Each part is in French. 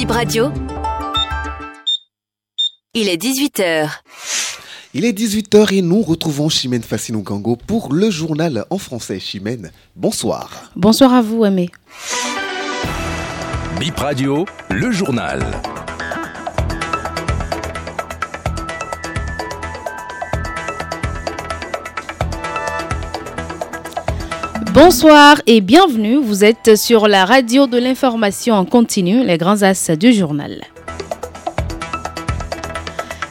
Bip Radio. Il est 18h. Il est 18h et nous retrouvons Chimène Fassino Gango pour le journal en français. Chimène, bonsoir. Bonsoir à vous, Aimé. Bip Radio, le journal. Bonsoir et bienvenue. Vous êtes sur la radio de l'information en continu, les grands as du journal.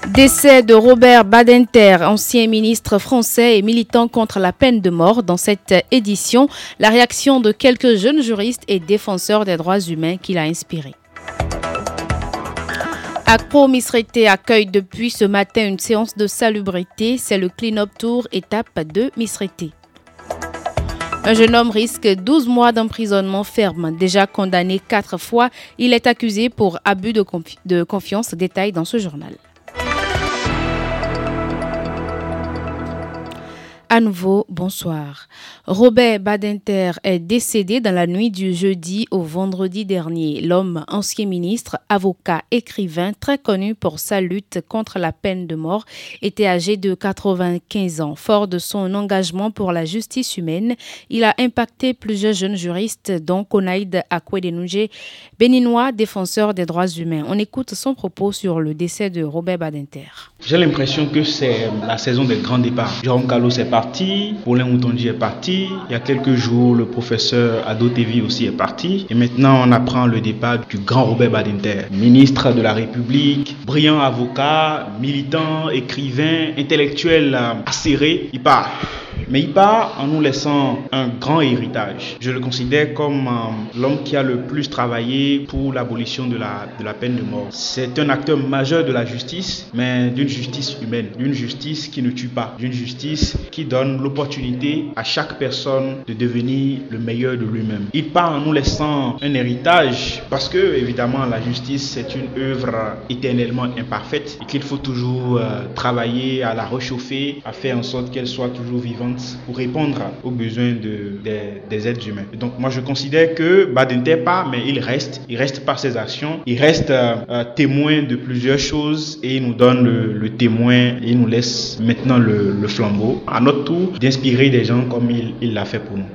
Décès de Robert Badinter, ancien ministre français et militant contre la peine de mort. Dans cette édition, la réaction de quelques jeunes juristes et défenseurs des droits humains qu'il a inspiré. Accro Misreté accueille depuis ce matin une séance de salubrité. C'est le Clean-up Tour étape de Misreté. Un jeune homme risque 12 mois d'emprisonnement ferme. Déjà condamné quatre fois, il est accusé pour abus de, de confiance. Détail dans ce journal. À nouveau, bonsoir. Robert Badinter est décédé dans la nuit du jeudi au vendredi dernier. L'homme, ancien ministre, avocat, écrivain, très connu pour sa lutte contre la peine de mort, était âgé de 95 ans. Fort de son engagement pour la justice humaine, il a impacté plusieurs jeunes juristes, dont Konaïd Akwedenuje, béninois défenseur des droits humains. On écoute son propos sur le décès de Robert Badinter. J'ai l'impression que c'est la saison des grands départs. Jérôme Carlos est parti, Paulin est parti, il y a quelques jours le professeur Ado Tevi aussi est parti, et maintenant on apprend le départ du grand Robert Badinter, ministre de la République, brillant avocat, militant, écrivain, intellectuel euh, acéré, il part. Mais il part en nous laissant un grand héritage. Je le considère comme euh, l'homme qui a le plus travaillé pour l'abolition de la, peine de mort. C'est un acteur majeur de la justice, mais d'une justice humaine, d'une justice qui ne tue pas, d'une justice qui donne l'opportunité à chaque personne de devenir le meilleur de lui-même. Il part en nous laissant un héritage parce que, évidemment, la justice, c'est une œuvre éternellement imparfaite et qu'il faut toujours euh, travailler à la réchauffer, à faire en sorte qu'elle soit toujours vivante pour répondre aux besoins de, des, êtres humains. Donc moi je considère que Badinter pas, mais il reste, il reste par ses actions, il reste euh, euh, témoin de plusieurs choses et il nous donne le, témoin et il nous laisse maintenant le, flambeau. À notre tour d'inspirer des gens comme il l'a fait pour nous.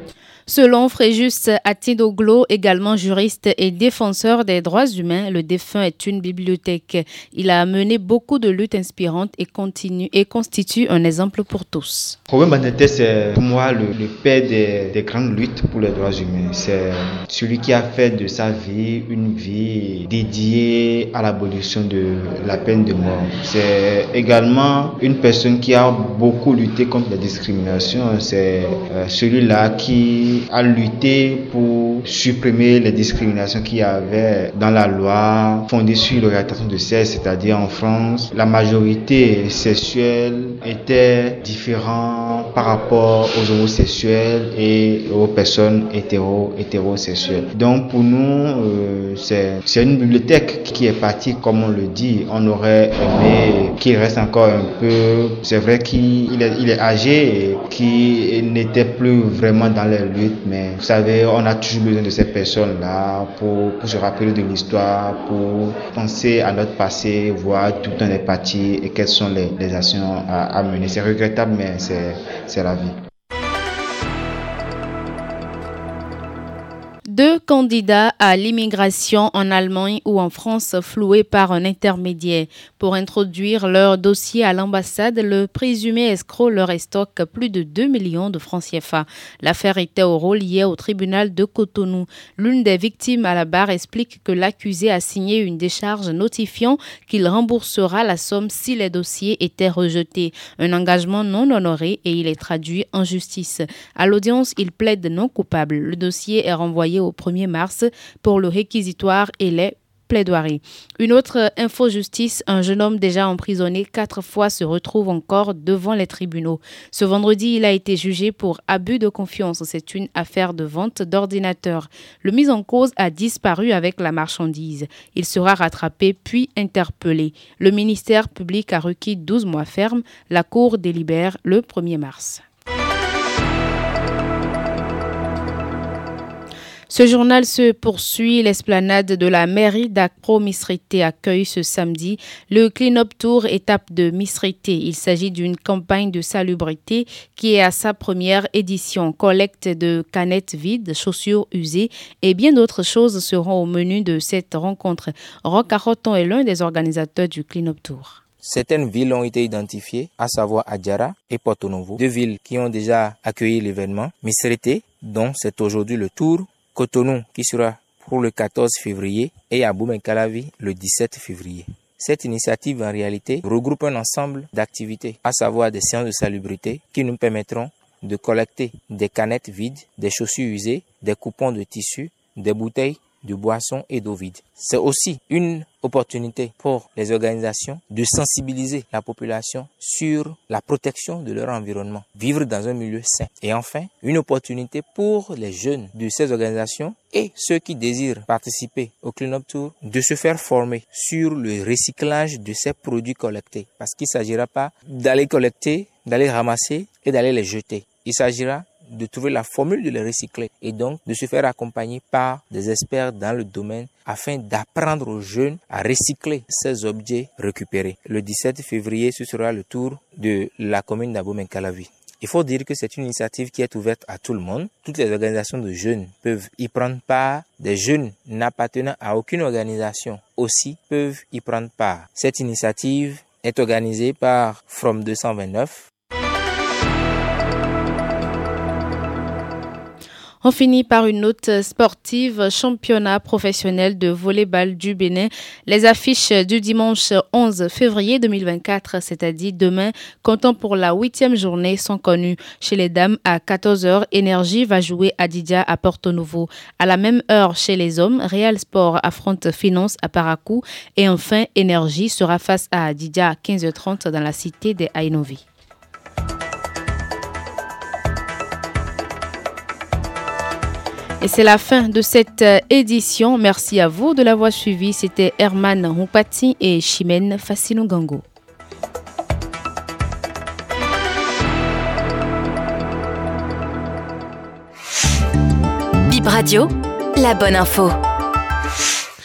Selon Fréjus Atidoglo, également juriste et défenseur des droits humains, le défunt est une bibliothèque. Il a mené beaucoup de luttes inspirantes et, continue, et constitue un exemple pour tous. Robin Banete, c'est pour moi le, père des, des, grandes luttes pour les droits humains. C'est celui qui a fait de sa vie une vie dédiée à l'abolition de la peine de mort. C'est également une personne qui a beaucoup lutté contre la discrimination. C'est euh, celui-là qui a lutté pour supprimer les discriminations qu'il y avait dans la loi fondée sur l'orientation de sexe, c'est-à-dire en France, la majorité sexuelle était différente par rapport aux homosexuels et aux personnes hétéro, hétérosexuelles. Donc pour nous, euh, c'est une bibliothèque qui est partie, comme on le dit. On aurait aimé qu'il reste encore un peu. C'est vrai qu'il est, est âgé et qu'il n'était plus vraiment dans les lieux mais vous savez, on a toujours besoin de ces personnes-là pour, se rappeler de l'histoire, pour penser à notre passé, voir tout un est parti et quelles sont les, actions à mener. C'est regrettable, mais c'est la vie. Deux candidats à l'immigration en Allemagne ou en France floués par un intermédiaire. Pour introduire leur dossier à l'ambassade, le présumé escroc leur estocque plus de 2 millions de francs CFA. L'affaire était au rôle liée au tribunal de Cotonou. L'une des victimes à la barre explique que l'accusé a signé une décharge notifiant qu'il remboursera la somme si les dossiers étaient rejetés. Un engagement non honoré et il est traduit en justice. À l'audience, il plaide non coupable. Le dossier est renvoyé au 1er mars pour le réquisitoire et les plaidoiries. Une autre info justice, un jeune homme déjà emprisonné quatre fois se retrouve encore devant les tribunaux. Ce vendredi, il a été jugé pour abus de confiance. C'est une affaire de vente d'ordinateur. Le mis en cause a disparu avec la marchandise. Il sera rattrapé puis interpellé. Le ministère public a requis 12 mois fermes. La Cour délibère le 1er mars. Ce journal se poursuit. L'esplanade de la mairie d'Acro-Misrité accueille ce samedi le Clean-up Tour étape de Misrité. Il s'agit d'une campagne de salubrité qui est à sa première édition. Collecte de canettes vides, chaussures usées et bien d'autres choses seront au menu de cette rencontre. Rock Arroton est l'un des organisateurs du Clean-up Tour. Certaines villes ont été identifiées, à savoir Adjara et Porto Novo, deux villes qui ont déjà accueilli l'événement. Misrité, dont c'est aujourd'hui le tour, Cotonou qui sera pour le 14 février et à Calavi le 17 février. Cette initiative en réalité regroupe un ensemble d'activités, à savoir des séances de salubrité qui nous permettront de collecter des canettes vides, des chaussures usées, des coupons de tissu, des bouteilles de boissons et d'eau vide. C'est aussi une opportunité pour les organisations de sensibiliser la population sur la protection de leur environnement, vivre dans un milieu sain. Et enfin, une opportunité pour les jeunes de ces organisations et ceux qui désirent participer au Clean-up Tour de se faire former sur le recyclage de ces produits collectés. Parce qu'il ne s'agira pas d'aller collecter, d'aller ramasser et d'aller les jeter. Il s'agira de trouver la formule de les recycler et donc de se faire accompagner par des experts dans le domaine afin d'apprendre aux jeunes à recycler ces objets récupérés. Le 17 février, ce sera le tour de la commune d'Abomey-Calavi. Il faut dire que c'est une initiative qui est ouverte à tout le monde. Toutes les organisations de jeunes peuvent y prendre part. Des jeunes n'appartenant à aucune organisation aussi peuvent y prendre part. Cette initiative est organisée par From 229, On finit par une note sportive, championnat professionnel de volleyball du Bénin. Les affiches du dimanche 11 février 2024, c'est-à-dire demain, comptant pour la huitième journée, sont connues. Chez les dames, à 14h, Énergie va jouer à Didia à Porto Novo. À la même heure, chez les hommes, Real Sport affronte Finance à Paracou. Et enfin, Énergie sera face à Didia à 15h30 dans la cité des Ainovi. Et c'est la fin de cette euh, édition. Merci à vous de l'avoir suivi. C'était Herman Houpati et Chimène Fassinou-Gango. Bip Radio, la bonne info.